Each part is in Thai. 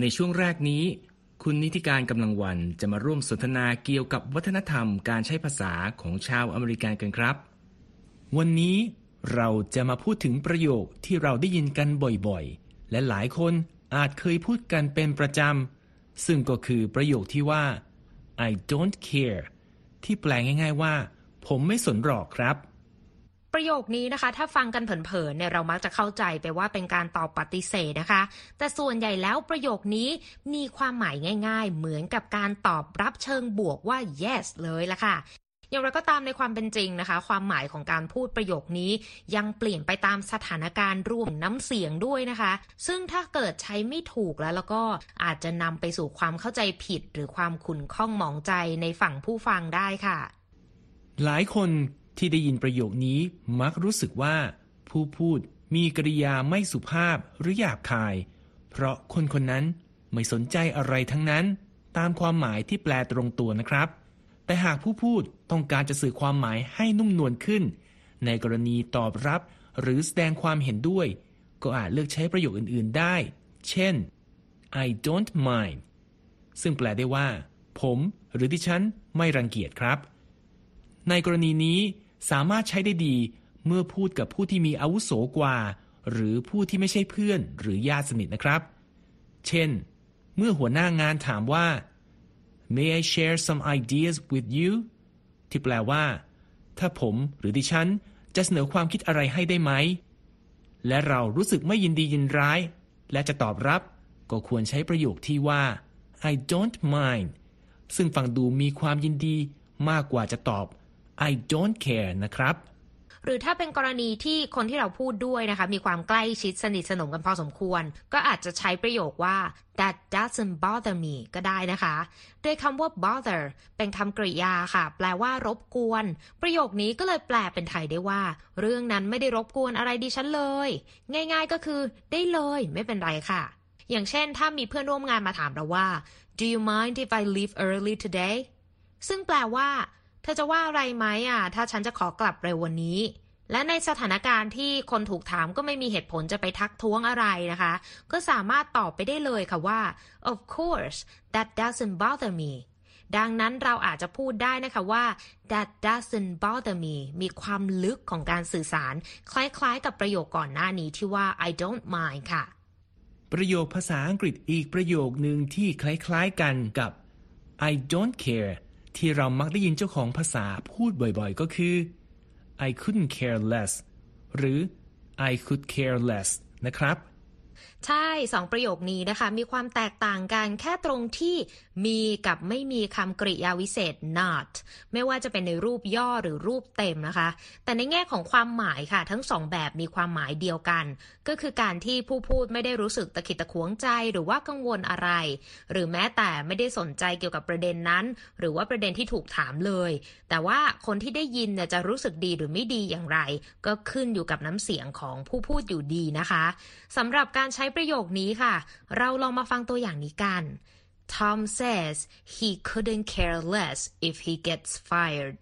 ในช่วงแรกนี้ คุณนิติการกำลังวันจะมาร่วมสนทนาเกี่ยวกับวัฒนธรรมการใช้ภาษาของชาวอเมริกันกันครับ วันนี้เราจะมาพูดถึงประโยคที่เราได้ยินกันบ่อยๆ และหลายคนอาจเคยพูดกันเป็นประจำ ซึ่งก็คือประโยคที่ว่า I don't care ที่แปลง่าย ๆว่า ผมไม่สนหรอกครับ ประโยคนี้นะคะ ถ้าฟังกันเผินๆเนี่ยเรามักจะเข้าใจไปว่าเป็นการตอบปฏิเสธนะคะ แต่ส่วนใหญ่แล้วประโยคนี้มีความหมายง่าย ๆ เหมือนกับการตอบรับเชิงบวกว่า yes เลยละค่ะอย่างไรก็ตามในความเป็นจริงนะคะ ความหมายของการพูดประโยคนี้ ยังเปลี่ยนไปตามสถานการณ์รวมน้ำเสียงด้วยนะคะ ซึ่งถ้าเกิดใช้ไม่ถูกแล้วแล้วก็อาจจะนำไปสู่ความเข้าใจผิด หรือความขุ่นข้องหมองใจในฝั่งผู้ฟังได้ค่ะ หลายคน ที่ได้ยินประโยคนี้มักรู้สึกว่า ผู้พูดมีกริยาไม่สุภาพหรือหยาบคาย เพราะคนคนนั้นไม่สนใจอะไรทั้งนั้น ตามความหมายที่แปลตรงตัวนะครับ แต่หากผู้พูดต้องการจะสื่อความหมายให้นุ่มนวลขึ้น ในกรณีตอบรับหรือแสดงความเห็นด้วย ก็อาจเลือกใช้ประโยคอื่น ๆ ได้ เช่น I don't mind ซึ่งแปลได้ว่า ผมหรือดิฉันไม่รังเกียจครับ ในกรณีนี้ สามารถใช้ได้ดีเมื่อพูดกับผู้ที่มีอาวุโสกว่า หรือผู้ที่ไม่ใช่เพื่อนหรือญาติสนิทนะครับ เช่น เมื่อหัวหน้างานถามว่า May I share some ideas with you ที่แปลว่า ถ้าผมหรือดิฉัน จะเสนอความคิดอะไรให้ได้ไหม และเรารู้สึกไม่ยินดียินร้าย และจะตอบรับ ก็ควรใช้ประโยคที่ว่า I don't mind ซึ่งฟังดูมีความยินดีมากกว่าจะตอบ I don't care นะครับ หรือถ้าเป็นกรณีที่คนที่เราพูดด้วยนะคะ มีความใกล้ชิดสนิทสนมกันพอสมควร ก็อาจจะใช้ประโยคว่า that doesn't bother me ก็ได้นะคะ โดยคำว่า bother เป็นคำกริยาค่ะ แปลว่ารบกวน ประโยคนี้ก็เลยแปลเป็นไทยได้ว่า เรื่องนั้นไม่ได้รบกวนอะไรดิฉันเลย ง่าย ๆก็คือ ได้เลยไม่เป็นไรค่ะ อย่างเช่น ถ้ามีเพื่อนร่วมงานมาถามเราว่า do you mind if I leave early today ซึ่งแปลว่า ธอจะว่าอะไรไหมอะ ถ้าฉันจะขอกลับเร็ววันนี้ และในสถานการณ์ที่คนถูกถามก็ไม่มีเหตุผลจะไปทักท้วงอะไรนะคะ ก็สามารถตอบไปได้เลยค่ะว่า of course that doesn't bother me ดังนั้นเราอาจจะพูดได้นะคะว่า that doesn't bother me มีความลึกของการสื่อสาร คล้ายๆ กับประโยคก่อนหน้านี้ที่ว่า I don't mind ค่ะ ประโยคภาษาอังกฤษอีกประโยคหนึ่งที่คล้ายๆกันกับ I don't care ที่เรามักได้ยินเจ้าของภาษาพูดบ่อยๆ ก็คือ I couldn't care less หรือ I could care less นะครับ ใช่สองประโยคนี้นะคะ มีความแตกต่างกันแค่ตรงที่มีกับไม่มีคำกริยาวิเศษ not ไม่ว่าจะเป็นในรูปย่อหรือรูปเต็มนะคะ แต่ในแง่ของความหมายค่ะ ทั้งสองแบบมีความหมายเดียวกัน ก็คือการที่ผู้พูดไม่ได้รู้สึกตะขิดตะขวงใจหรือว่ากังวลอะไร หรือแม้แต่ไม่ได้สนใจเกี่ยวกับประเด็นนั้น หรือว่าประเด็นที่ถูกถามเลย แต่ว่าคนที่ได้ยินเนี่ยจะรู้สึกดีหรือไม่ดีอย่างไร ก็ขึ้นอยู่กับน้ำเสียงของผู้พูดอยู่ดีนะคะสำหรับการการใช้ประโยคนี้ค่ะ เราลองมาฟังตัวอย่างนี้กัน Tom says he couldn't care less if he gets fired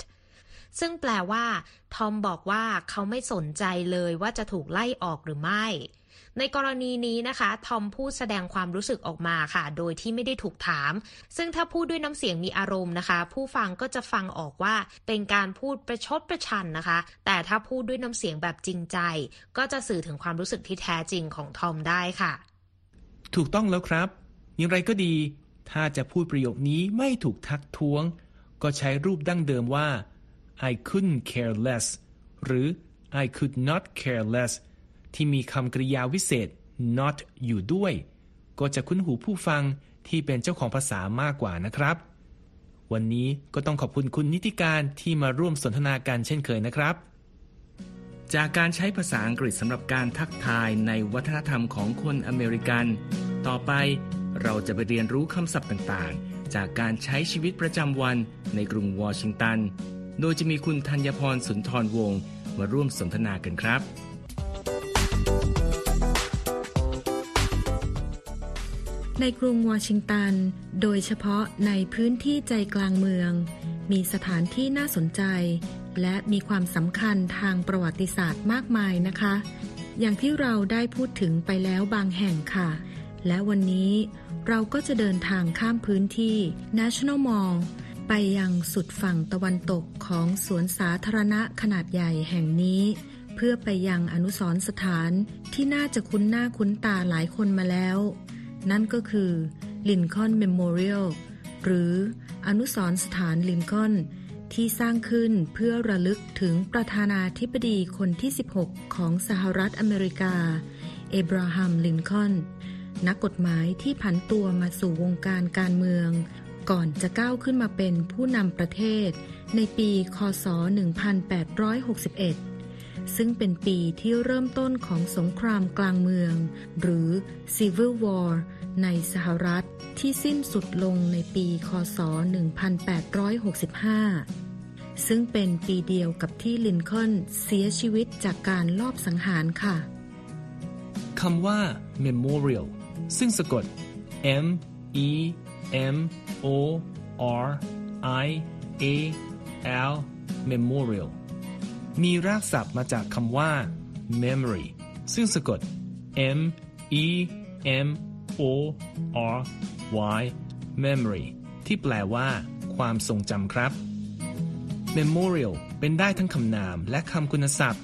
ซึ่งแปลว่า ทอมบอกว่าเขาไม่สนใจเลยว่าจะถูกไล่ออกหรือไม่ ในกรณีนี้นะคะทอมพูดแสดงความรู้สึกออกมาค่ะ โดยที่ไม่ได้ถูกถาม ซึ่งถ้าพูดด้วยน้ำเสียงมีอารมณ์นะคะ ผู้ฟังก็จะฟังออกว่าเป็นการพูดประชดประชันนะคะ แต่ถ้าพูดด้วยน้ำเสียงแบบจริงใจ ก็จะสื่อถึงความรู้สึกที่แท้จริงของทอมได้ค่ะ ถูกต้องแล้วครับอย่างไรก็ดี ถ้าจะพูดประโยคนี้ไม่ถูกทักท้วง ก็ใช้รูปดั้งเดิมว่า I couldn't care less หรือ I could not care less ที่มีคำกริยาวิเศษ not อยู่ด้วย ก็จะคุ้นหูผู้ฟังที่เป็นเจ้าของภาษามากกว่านะครับ วันนี้ก็ต้องขอบคุณคุณนิติการที่มาร่วมสนทนากันเช่นเคยนะครับ จากการใช้ภาษาอังกฤษสำหรับการทักทายในวัฒนธรรมของคนอเมริกัน ต่อไปเราจะไปเรียนรู้คำศัพท์ต่างๆ จากการใช้ชีวิตประจำวันในกรุงวอชิงตัน โดยจะมีคุณธัญพรสุนทรวงศ์มาร่วมสนทนากันครับ ในกรุงวอชิงตัน โดยเฉพาะในพื้นที่ใจกลางเมือง มีสถานที่น่าสนใจ และมีความสำคัญทางประวัติศาสตร์มากมายนะคะ อย่างที่เราได้พูดถึงไปแล้วบางแห่งค่ะ และวันนี้เราก็จะเดินทางข้ามพื้นที่ National Mall ไปยังสุดฝั่งตะวันตกของสวนสาธารณะขนาดใหญ่แห่งนี้ เพื่อไปยังอนุสรณ์สถานที่น่าจะคุ้นหน้าคุ้นตาหลายคนมาแล้ว นั่นก็คือ Lincoln Memorial หรืออนุสรณ์สถานลินคอนที่สร้างขึ้นเพื่อระลึกถึงประธานาธิบดีคนที่ 16 ของสหรัฐอเมริกา เอบราฮัม ลินคอน นักกฎหมายที่ผันตัวมาสู่วงการการเมือง ก่อนจะก้าวขึ้นมาเป็นผู้นำประเทศ ในปี คศ 1861 ซึ่งเป็นปีที่เริ่มต้นของสงครามกลางเมือง หรือ Civil War ในสหรัฐที่สิ้นสุดลงในปีคศ 1865 ซึ่งเป็นปีเดียวกับที่ลินคอล์นเสียชีวิตจากการลอบสังหารค่ะคำว่า memorial ซึ่งสะกด M E M O R I A L memorial มีรากศัพท์มาจากคำว่า memory ซึ่งสะกด M E M O R Y memory ที่แปลว่า ความทรงจำครับ memorial เป็นได้ทั้งคำนามและคำคุณศัพท์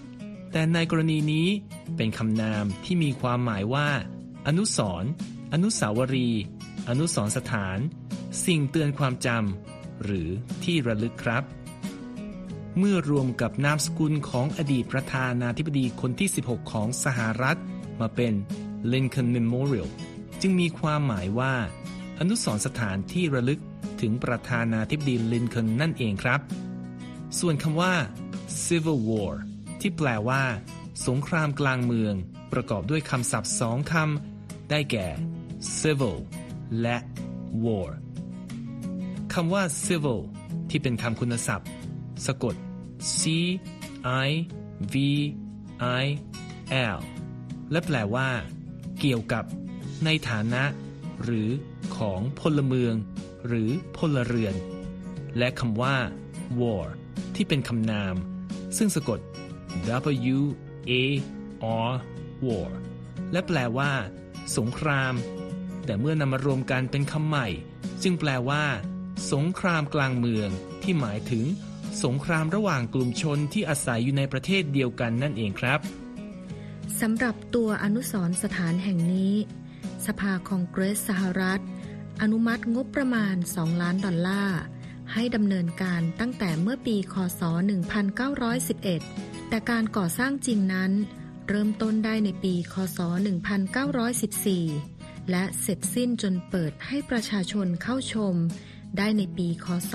แต่ในกรณีนี้เป็นคำนามที่มีความหมายว่า อนุสรณ์อนุสาวรีย์อนุสรณ์สถาน สิ่งเตือนความจำหรือที่ระลึกครับ เมื่อรวมกับนามสกุลของอดีตประธานาธิบดีคนที่ 16 ของสหรัฐ มาเป็น Lincoln Memorial จึงมีความหมายว่า อนุสรณ์สถานที่ระลึกถึงประธานาธิบดีลินคอล์นนั่นเองครับ ส่วนคำว่า Civil War ที่แปลว่า สงครามกลางเมือง ประกอบด้วยคำศัพท์สองคำ ได้แก่ civil และ war คำว่า civil ที่เป็นคำคุณศัพท์ สะกด c i v i l และแปลว่า เกี่ยวกับ ในฐานะ หรือของพลเมือง หรือพลเรือน และคำว่า war ที่เป็นคำนาม ซึ่งสะกด w a r war และแปลว่า สงคราม แต่เมื่อนำมารวมกันเป็นคำใหม่ จึงแปลว่า สงครามกลางเมือง ที่หมายถึง สงครามระหว่างกลุ่มชนที่อาศัยอยู่ในประเทศเดียวกันนั่นเองครับสำหรับตัวอนุสรสถานแห่งนี้ สภาคองเกรสสหรัฐ อนุมัติงบประมาณ 2 ล้านดอลลาร์ ให้ดำเนินการตั้งแต่เมื่อปีคศ 1911 แต่การก่อสร้างจริงนั้น เริ่มต้นได้ในปีคศ 1914 และเสร็จสิ้นจนเปิดให้ประชาชนเข้าชม ได้ในปีคศ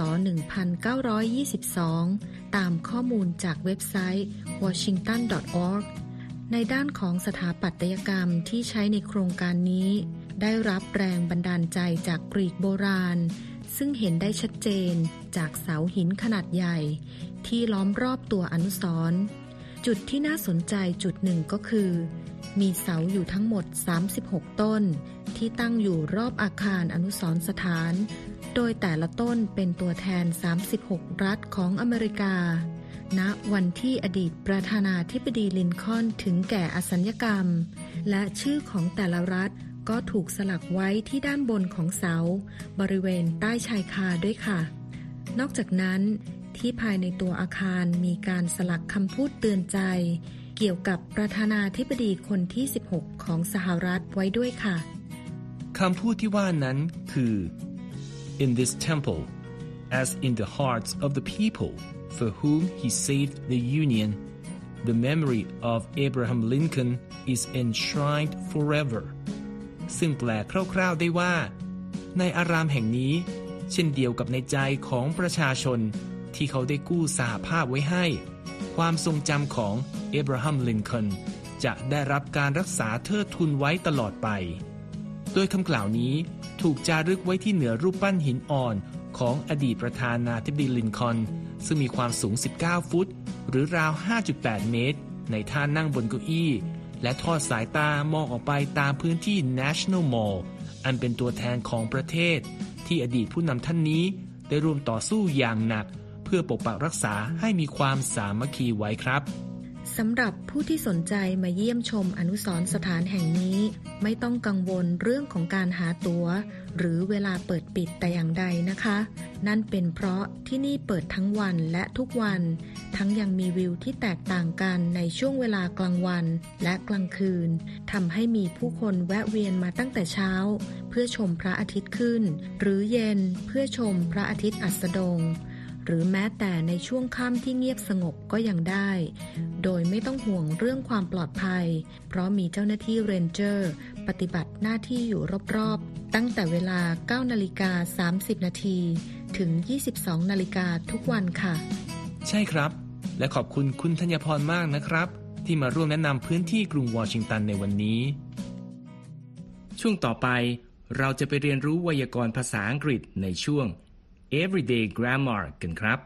1922 ตามข้อมูลจากเว็บไซต์ washington.org ในด้านของสถาปัตยกรรมที่ใช้ในโครงการนี้ ได้รับแรงบันดาลใจจากกรีกโบราณ ซึ่งเห็นได้ชัดเจนจากเสาหินขนาดใหญ่ ที่ล้อมรอบตัวอนุสรณ์จุดที่น่าสนใจจุดหนึ่งก็คือ มีเสาอยู่ทั้งหมด 36 ต้น ที่ตั้งอยู่รอบอาคารอนุสรณ์สถาน โดยแต่ละต้นเป็นตัวแทน 36 รัฐของอเมริกา ณวันที่อดีตประธานาธิบดีลินคอนถึงแก่อสัญญกรรม และชื่อของแต่ละรัฐก็ถูกสลักไว้ที่ด้านบนของเสา บริเวณใต้ชายคาด้วยค่ะ นอกจากนั้น ที่ภายในตัวอาคารมีการสลักคำพูดเตือนใจ เกี่ยวกับประธานาธิบดีคนที่ 16 ของสหรัฐไว้ด้วยค่ะคำพูดที่ว่านั้นคือ in this temple as in the hearts of the people for whom he saved the union the memory of Abraham Lincoln is enshrined forever ซึ่งแปลคร่าวๆได้ว่า ในอารามแห่งนี้ เช่นเดียวกับในใจของประชาชน ที่เขาได้กู้สหภาพไว้ให้ ความทรงจำของเอเบราฮัมลินคอล์นจะได้รับการรักษาเทิดทุนไว้ตลอดไป โดยคำกล่าวนี้ถูกจารึกไว้ที่เหนือรูปปั้นหินอ่อนของอดีตประธานาธิบดีลินคอล์น ซึ่งมีความสูง 19 ฟุต หรือราว 5.8 เมตร ในท่านั่งบนเก้าอี้ และทอดสายตามองออกไปตามพื้นที่ National Mall อันเป็นตัวแทนของประเทศ ที่อดีตผู้นำท่านนี้ได้ร่วมต่อสู้อย่างหนัก เพื่อปกปักรักษาให้มีความสามัคคีไว้ครับสำหรับผู้ที่สนใจมาเยี่ยมชมอนุสรสถานแห่งนี้ ไม่ต้องกังวลเรื่องของการหาตัว๋ว หรือเวลาเปิดปิดแต่อย่างใดนะคะ นั่นเป็นเพราะที่นี่เปิดทั้งวันและทุกวัน ทั้งยังมีวิวที่แตกต่างกันในช่วงเวลากลางวันและกลางคืนทำให้มีผู้คนแวะเวียนมาตั้งแต่เช้า เพื่อชมพระอาทิตย์ขึ้น หรือเย็นเพื่อชมพระอาทิตย์อัสดงหรือแม้แต่ในช่วงค่ำที่เงียบสงบก็ยังได้ โดยไม่ต้องห่วงเรื่องความปลอดภัย เพราะมีเจ้าหน้าที่เรนเจอร์ ปฏิบัติหน้าที่อยู่รอบๆ ตั้งแต่เวลา 9 นาฬิกา 30 นาทีถึง 22 นาฬิกาทุกวันค่ะ ใช่ครับ และขอบคุณคุณธัญพรมากนะครับ ที่มาร่วมแนะนำพื้นที่กรุงวอชิงตันในวันนี้ ช่วงต่อไปเราจะไปเรียนรู้ไวยากรณ์ภาษาอังกฤษในช่วง everyday grammar กันครับ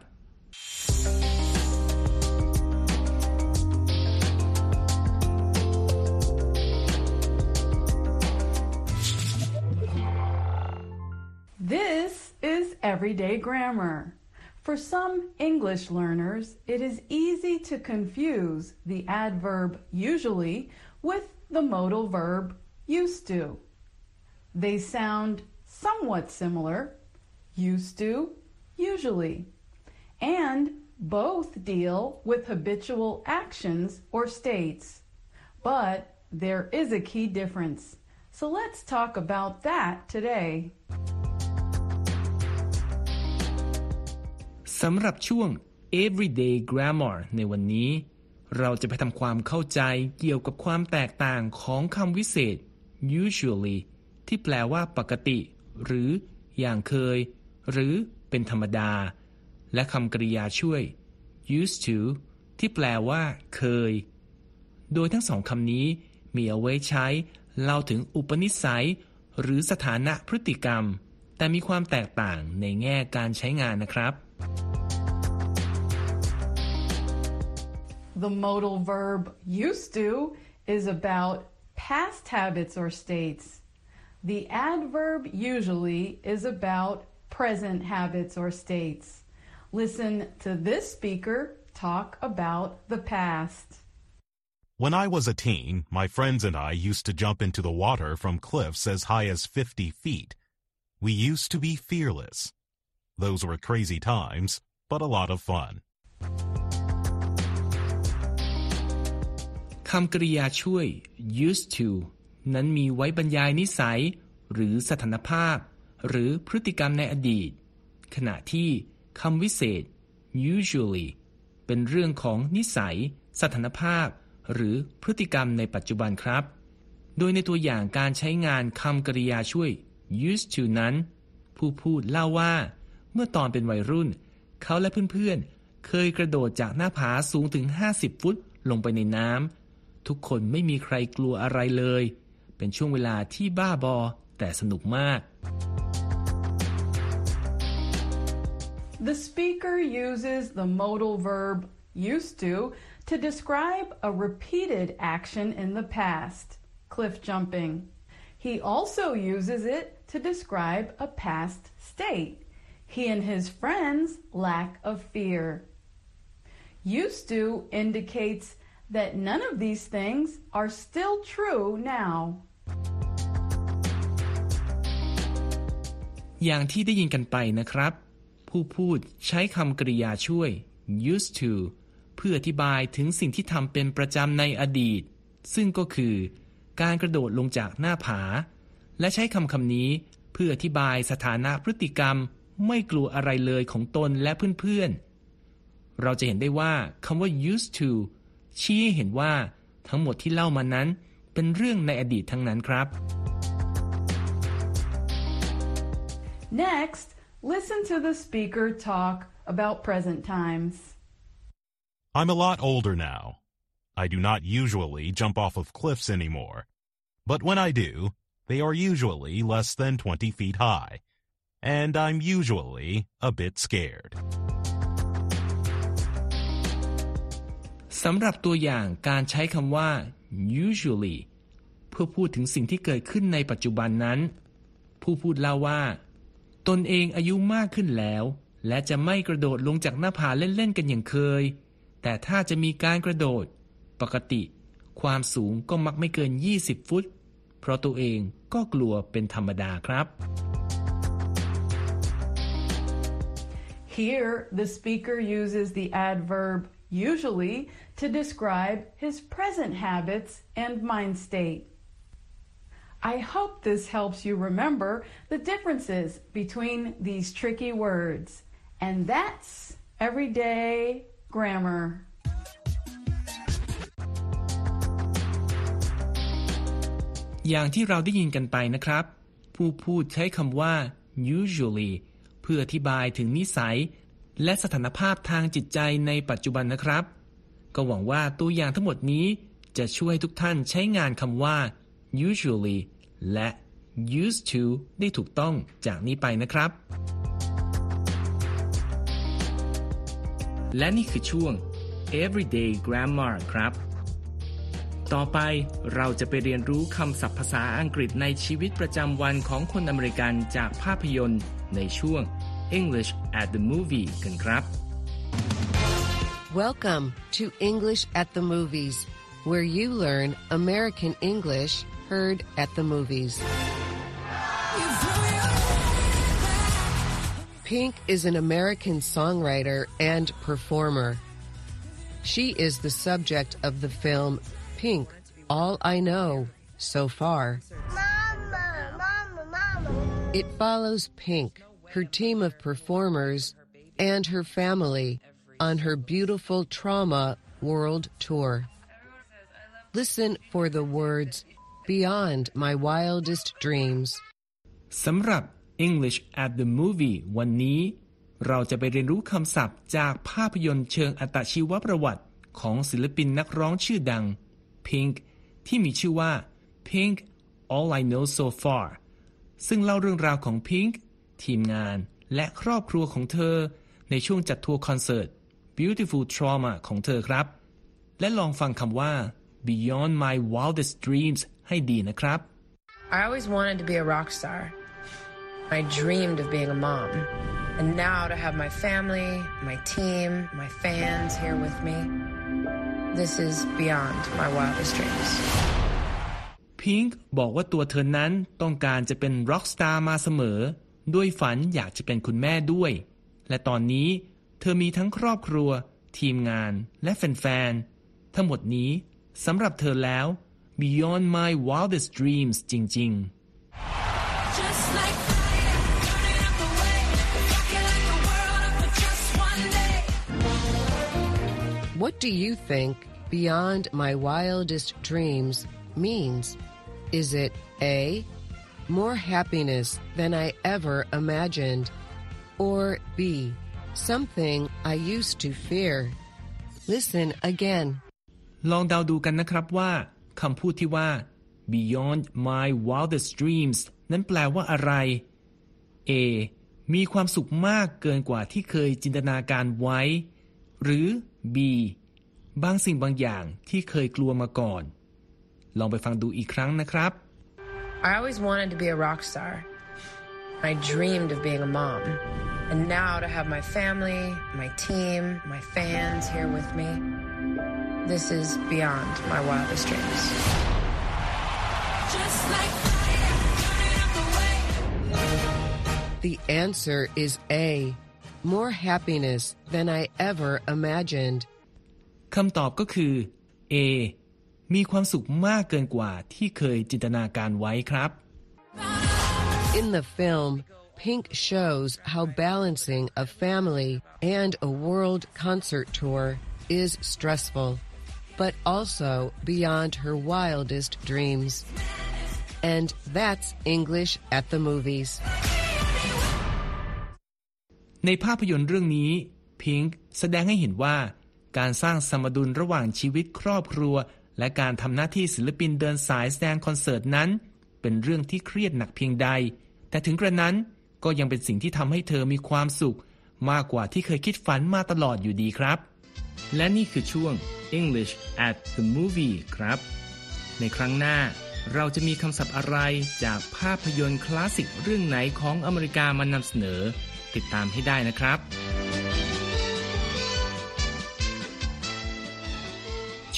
everyday grammar. For some English learners, it is easy to confuse the adverb usually with the modal verb used to. They sound somewhat similar, used to, usually. And both deal with habitual actions or states. But there is a key difference. So let's talk about that today. สำหรับช่วง everyday grammar ในวันนี้ เราจะไปทำความเข้าใจเกี่ยวกับความแตกต่างของคำวิเศษ usually ที่แปลว่าปกติ หรืออย่างเคย หรือเป็นธรรมดา และคำกริยาช่วย used to ที่แปลว่าเคย โดยทั้งสองคำนี้มีเอาไว้ใช้เล่าถึงอุปนิสัย หรือสถานะพฤติกรรม แต่มีความแตกต่างในแง่การใช้งานนะครับ The modal verb used to is about past habits or states. The adverb usually is about present habits or states. Listen to this speaker talk about the past. When I was a teen, my friends and I used to jump into the water from cliffs as high as 50 feet. We used to be fearless. Those were crazy times, but a lot of fun. คำกริยาช่วย used to นั้นมีไว้บรรยายนิสัย หรือสถานภาพ หรือพฤติกรรมในอดีต ขณะที่คำวิเศษ usually เป็นเรื่องของนิสัย สถานภาพ หรือพฤติกรรมในปัจจุบันครับ โดยในตัวอย่างการใช้งานคำกริยาช่วย used to นั้น ผู้พูดเล่าว่า เมื่อตอนเป็นวัยรุ่น เขาและเพื่อนๆ เคยกระโดดจากหน้าผาสูงถึง 50 ฟุตลงไปในน้ำทุกคนไม่มีใครกลัวอะไรเลย เป็นช่วงเวลาที่บ้าบอแต่สนุกมาก The speaker uses the modal verb used to to describe a repeated action in the past, cliff jumping. He also uses it to describe a past state, he and his friends' lack of fear. Used to indicates that none of these things are still true now. อย่างที่ได้ยินกันไปนะครับ ผู้พูดใช้คำกริยาช่วย used to เพื่ออธิบายถึงสิ่งที่ทำเป็นประจำในอดีต ซึ่งก็คือ การกระโดดลงจากหน้าผา และใช้คำคำนี้เพื่ออธิบายสถานะพฤติกรรม ไม่กลัวอะไรเลยของตนและเพื่อนๆ เราจะเห็นได้ว่าคำว่า used to ชี้ให้เห็นว่าทั้งหมดที่เล่ามานั้น เป็นเรื่องในอดีตทั้งนั้นครับ Next, listen to the speaker talk about present times. I'm a lot older now. I do not usually jump off of cliffs anymore. But when I do, they are usually less than 20 feet high. And I'm usually a bit scared. สำหรับตัวอย่างการใช้คำว่า usually เพื่อพูดถึงสิ่งที่เกิดขึ้นในปัจจุบันนั้น ผู้พูดเล่าว่า ตนเองอายุมากขึ้นแล้ว และจะไม่กระโดดลงจากหน้าผาเล่นๆกันอย่างเคย แต่ถ้าจะมีการกระโดด ปกติ ความสูงก็มักไม่เกิน 20 ฟุต เพราะตัวเองก็กลัวเป็นธรรมดาครับ Here, the speaker uses the adverb usually to describe his present habits and mind state. I hope this helps you remember the differences between these tricky words. And that's everyday grammar. อย่างที่เราได้ยินกันไปนะครับ ผู้พูดใช้คำว่า usually เ พื่ออธิบายถึงนิสัย และสถานภาพทางจิตใจในปัจจุบันนะครับ ก็หวังว่าตัวอย่างทั้งหมดนี้จะช่วยทุกท่านใช้งานคำว่า usually และ used to ได้ถูกต้องจากนี้ไปนะครับ และนี่คือช่วง everyday grammar ครับ ต่อไปเราจะไปเรียนรู้คำศัพท์ภาษาอังกฤษในชีวิตประจำวันของคนอเมริกันจากภาพยนตร์ในช่วง English at the Movie กันครับ Welcome to English at the Movies, where you learn American English heard at the movies. Pink is an American songwriter and performer. She is the subject of the film Pink, All I Know So Far. Mama, mama, mama. It follows Pink, her team of performers, and her family on her beautiful trauma world tour. Listen for the words beyond my wildest dreams. สำหรับ English at the Movie วันนี้ เราจะไปเรียนรู้คำศัพท์จากภาพยนตร์เชิงอัตชีวประวัติของศิลปินนักร้องชื่อดัง Pink ที่มีชื่อว่า Pink All I Know So Far ซึ่งเล่าเรื่องราวของ Pink ทีมงาน และครอบครัวของเธอ ในช่วงจัดทัวร์คอนเสิร์ต Beautiful Trauma ของเธอครับ และลองฟังคำว่า Beyond My Wildest Dreams ให้ดีนะครับ I always wanted to be a rock star. I dreamed of being a mom. And now to have my family, my team, my fans here with me, this is beyond my wildest dreams. พิงค์บอกว่าตัวเธอนั้นต้องการจะเป็นร็อกสตาร์มาเสมอ ด้วยฝันอยากจะเป็นคุณแม่ด้วย และตอนนี้เธอมีทั้งครอบครัว ทีมงานและแฟนๆ ทั้งหมดนี้สำหรับเธอแล้ว beyond my wildest dreams จริงๆ Just like fire, burning up the way, rocking like the world up for just one day. What do you think beyond my wildest dreams means? Is it A, more happiness than I ever imagined? Or B, something I used to fear? Listen again. ลองเดาดูกันนะครับว่าคำพูดที่ว่า beyond my wildest dreams นั้นแปลว่าอะไร A มีความสุขมากเกินกว่าที่เคยจินตนาการไว้ หรือ B บางสิ่งบางอย่างที่เคยกลัวมาก่อน ลองไปฟังดูอีกครั้งนะครับ I always wanted to be a rock star. I dreamed of being a mom. And now to have my family, my team, my fans here with me, this is beyond my wildest dreams. Just like fire, burning up the way. The answer is A, more happiness than I ever imagined. คำตอบก็คือ A มีความสุขมากเกินกว่าที่เคยจินตนาการไว้ครับ In the film, Pink shows how balancing a family and a world concert tour is stressful, but also beyond her wildest dreams. And that's English at the movies. ในภาพยนตร์เรื่องนี้พิงค์แสดงให้เห็นว่าการสร้างสมดุลระหว่างชีวิตครอบครัว และการทำหน้าที่ศิลปินเดินสายแสดงคอนเสิร์ตนั้น เป็นเรื่องที่เครียดหนักเพียงใด แต่ถึงกระนั้นก็ยังเป็นสิ่งที่ทำให้เธอมีความสุข มากกว่าที่เคยคิดฝันมาตลอดอยู่ดีครับ และนี่คือช่วง English at the movie ครับ ในครั้งหน้าเราจะมีคำศัพท์อะไรจากภาพยนตร์คลาสสิกเรื่องไหนของอเมริกามานำเสนอ ติดตามให้ได้นะครับ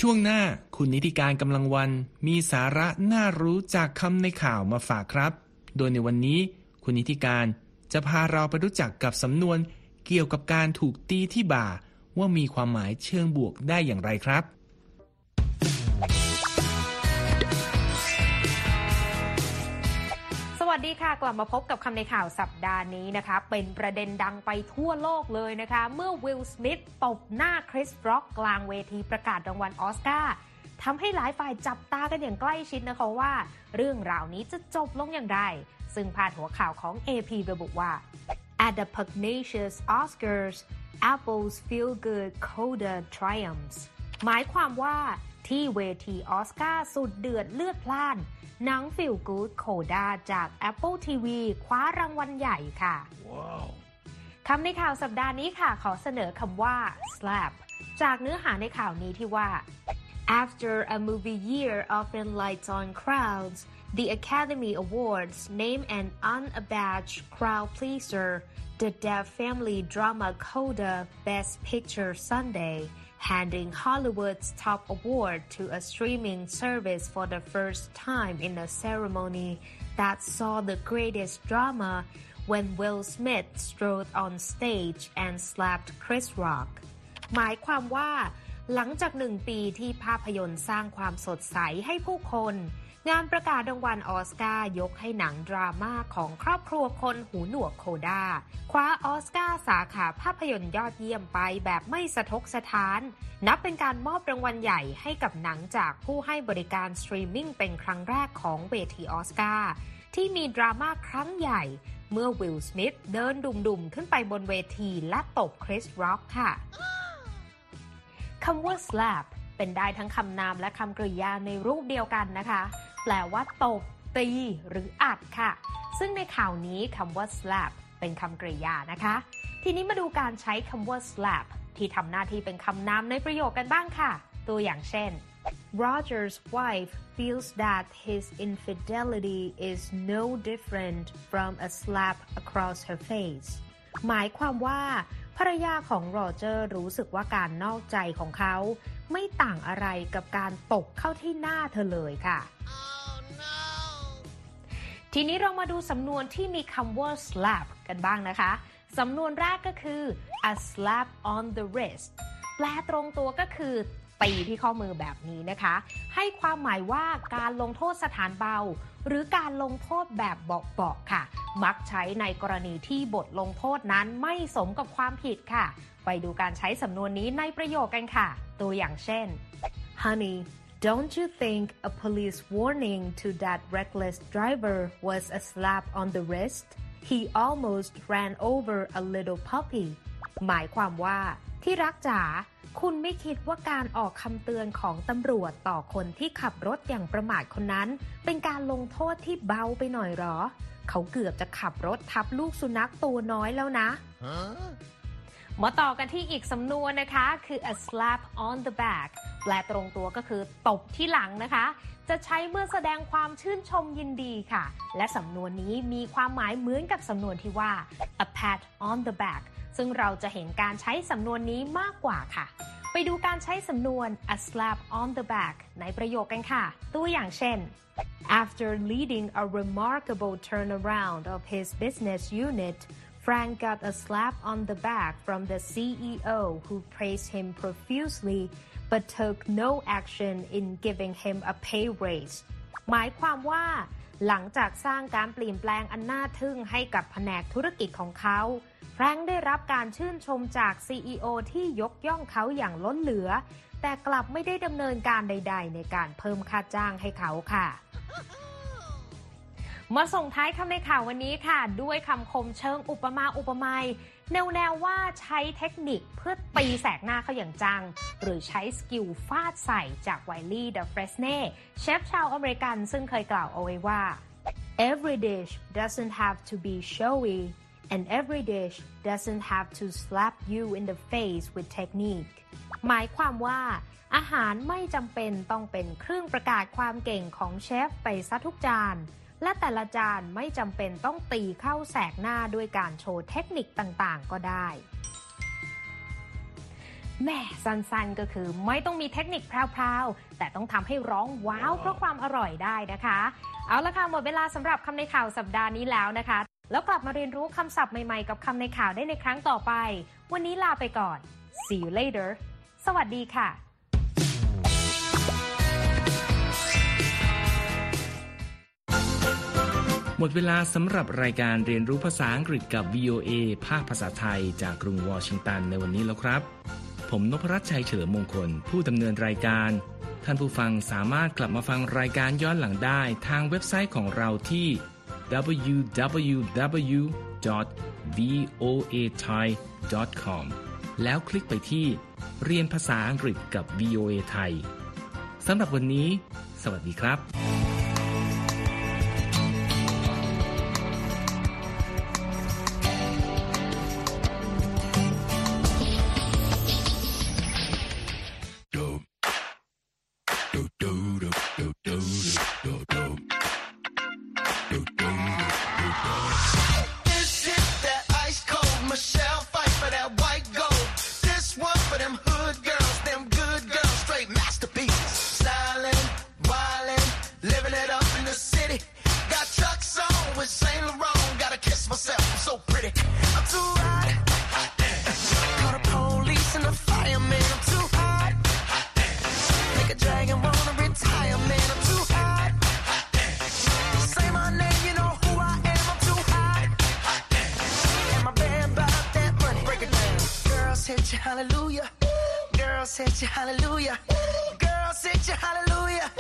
ช่วงหน้าคุณนิติการกำลังวันมีสาระน่ารู้จากคำในข่าวมาฝากครับ โดยในวันนี้คุณนิติการจะพาเราไปรู้จักกับสำนวนเกี่ยวกับการถูกตีที่บ่าว่ามีความหมายเชิงบวกได้อย่างไรครับ สวัสดีค่ะกลับมาพบกับคำในข่าวสัปดาห์นี้นะคะ เป็นประเด็นดังไปทั่วโลกเลยนะคะ เมื่อวิลสมิธตบหน้าคริสบร็อกกลางเวทีประกาศรางวัลออสการ์ทำให้หลายฝ่ายจับตากันอย่างใกล้ชิดนะคะว่า เรื่องราวนี้จะจบลงอย่างไร ซึ่งพาดหัวข่าวของ AP ระบุว่า At the pugnacious Oscars Apple's feel-good coda triumphs หมายความว่าที่เวทีออสการ์สุดเดือดเลือดพล่าน หนัง Feel Good Coda จาก Apple TV คว้ารางวัลใหญ่ค่ะคำในข่าวสัปดาห์นี้ค่ะ ขอเสนอคำว่า slap จากเนื้อหาในข่าวนี้ที่ว่า After a movie year often lights on crowds, the Academy Awards name an unabashed crowd pleaser, the Deaf Family drama Coda Best Picture Sunday, handing Hollywood's top award to a streaming service for the first time in a ceremony that saw the greatest drama when Will Smith strode on stage and slapped Chris Rock. หมายความว่า หลังจากหนึ่งปีที่ภาพยนตร์สร้างความสดใสให้ผู้คน งานประกาศรางวัลออสการ์ยกให้หนังดราม่าของครอบครัวคนหูหนวก CODA คว้าออสการ์สาขาภาพยนตร์ยอดเยี่ยมไปแบบไม่สะทกสะท้าน นับเป็นการมอบรางวัลใหญ่ให้กับหนังจากผู้ให้บริการสตรีมมิ่งเป็นครั้งแรกของเวทีออสการ์ที่มีดราม่าครั้งใหญ่ เมื่อวิลสมิธเดินดุ่มๆขึ้นไปบนเวทีและตบคริสร็อกค่ะคำว่า slap เป็นได้ทั้งคำนามและคำกริยาในรูปเดียวกันนะคะ แปลว่าตบ ตี หรืออัดค่ะ ซึ่งในข่าวนี้คำว่า slap เป็นคำกริยานะคะ ทีนี้มาดูการใช้คำว่า slap ที่ทำหน้าที่เป็นคำนามในประโยคกันบ้างค่ะ ตัวอย่างเช่น Roger's wife feels that his infidelity is no different from a slap across her face หมายความว่าภรรยาของโรเจอร์รู้สึกว่าการนอกใจของเขา ไม่ต่างอะไรกับการตบเข้าที่หน้าเธอเลยค่ะทีนี้เรามาดูสำนวนที่มีคำว่า slap กันบ้างนะคะ สำนวนแรกก็คือ a slap on the wrist แปลตรงตัวก็คือ ตีที่ข้อมือแบบนี้นะคะ ให้ความหมายว่าการลงโทษสถานเบา หรือการลงโทษแบบเบาๆค่ะ มักใช้ในกรณีที่บทลงโทษนั้นไม่สมกับความผิดค่ะ ไปดูการใช้สำนวนนี้ในประโยคกันค่ะ ตัวอย่างเช่น Honey Don't you think a police warning to that reckless driver was a slap on the wrist? He almost ran over a little puppy. หมายความว่า ที่รักจ๋า คุณไม่คิดว่าการออกคำเตือนของตำรวจต่อคนที่ขับรถอย่างประมาทคนนั้น เป็นการลงโทษที่เบาไปหน่อยหรอ เขาเกือบจะขับรถทับลูกสุนัขตัวน้อยแล้วนะ มาต่อกันที่อีกสำนวนนะคะ คือ a slap on the back แปลตรงตัวก็คือตบที่หลังนะคะ จะใช้เมื่อแสดงความชื่นชมยินดีค่ะ และสำนวนนี้มีความหมายเหมือนกับสำนวนที่ว่า a pat on the back ซึ่งเราจะเห็นการใช้สำนวนนี้มากกว่าค่ะ ไปดูการใช้สำนวน a slap on the back ในประโยคกันค่ะ ตัวอย่างเช่น After leading a remarkable turnaround of his business unit, Frank got a slap on the back from the CEO who praised him profusely but took no action in giving him a pay raise หมายความว่า หลังจากสร้างการเปลี่ยนแปลงอันน่าทึ่งให้กับแผนกธุรกิจของเขา แฟรงค์ได้รับการชื่นชมจาก CEO ที่ยกย่องเขาอย่างล้นเหลือ แต่กลับไม่ได้ดำเนินการใด ๆ ในการเพิ่มค่าจ้างให้เขาค่ะมาส่งท้ายคำในข่าววันนี้ค่ะ ด้วยคำคมเชิงอุปมาอุปไมย แนวแนวว่าใช้เทคนิคเพื่อตีแสกหน้าเขาอย่างจัง หรือใช้ skill ฟาดใส่จาก Wylie Dufresne เชฟชาวอเมริกันซึ่งเคยกล่าวเอาไว้ว่า every dish doesn't have to be showy and every dish doesn't have to slap you in the face with technique หมายความว่าอาหารไม่จำเป็นต้องเป็นเครื่องประกาศความเก่งของเชฟไปซะทุกจาน และแต่ละจานไม่จำเป็นต้องตีเข้าแสกหน้าด้วยการโชว์เทคนิคต่างๆ ก็ได้แหม่สั้นๆก็คือไม่ต้องมีเทคนิคแพรวๆ แต่ต้องทำให้ร้องว้าวเพราะความอร่อยได้นะคะ เอาละค่ะหมดเวลาสำหรับคำในข่าวสัปดาห์นี้แล้วนะคะ แล้วกลับมาเรียนรู้คำศัพท์ใหม่ๆ กับคำในข่าวได้ในครั้งต่อไป วันนี้ลาไปก่อน see you later สวัสดีค่ะ หมดเวลาสำหรับรายการเรียนรู้ภาษาอังกฤษกับ VOA ภาคภาษาไทยจากกรุงวอชิงตันในวันนี้แล้วครับ ผมนพรัชชัยเฉลิมมงคล ผู้ดำเนินรายการ ท่านผู้ฟังสามารถกลับมาฟังรายการย้อนหลังได้ทางเว็บไซต์ของเราที่ www.voathai.com แล้วคลิกไปที่เรียนภาษาอังกฤษกับ VOA ไทยสำหรับวันนี้ สวัสดีครับ said you hallelujah. Girl said you hallelujah.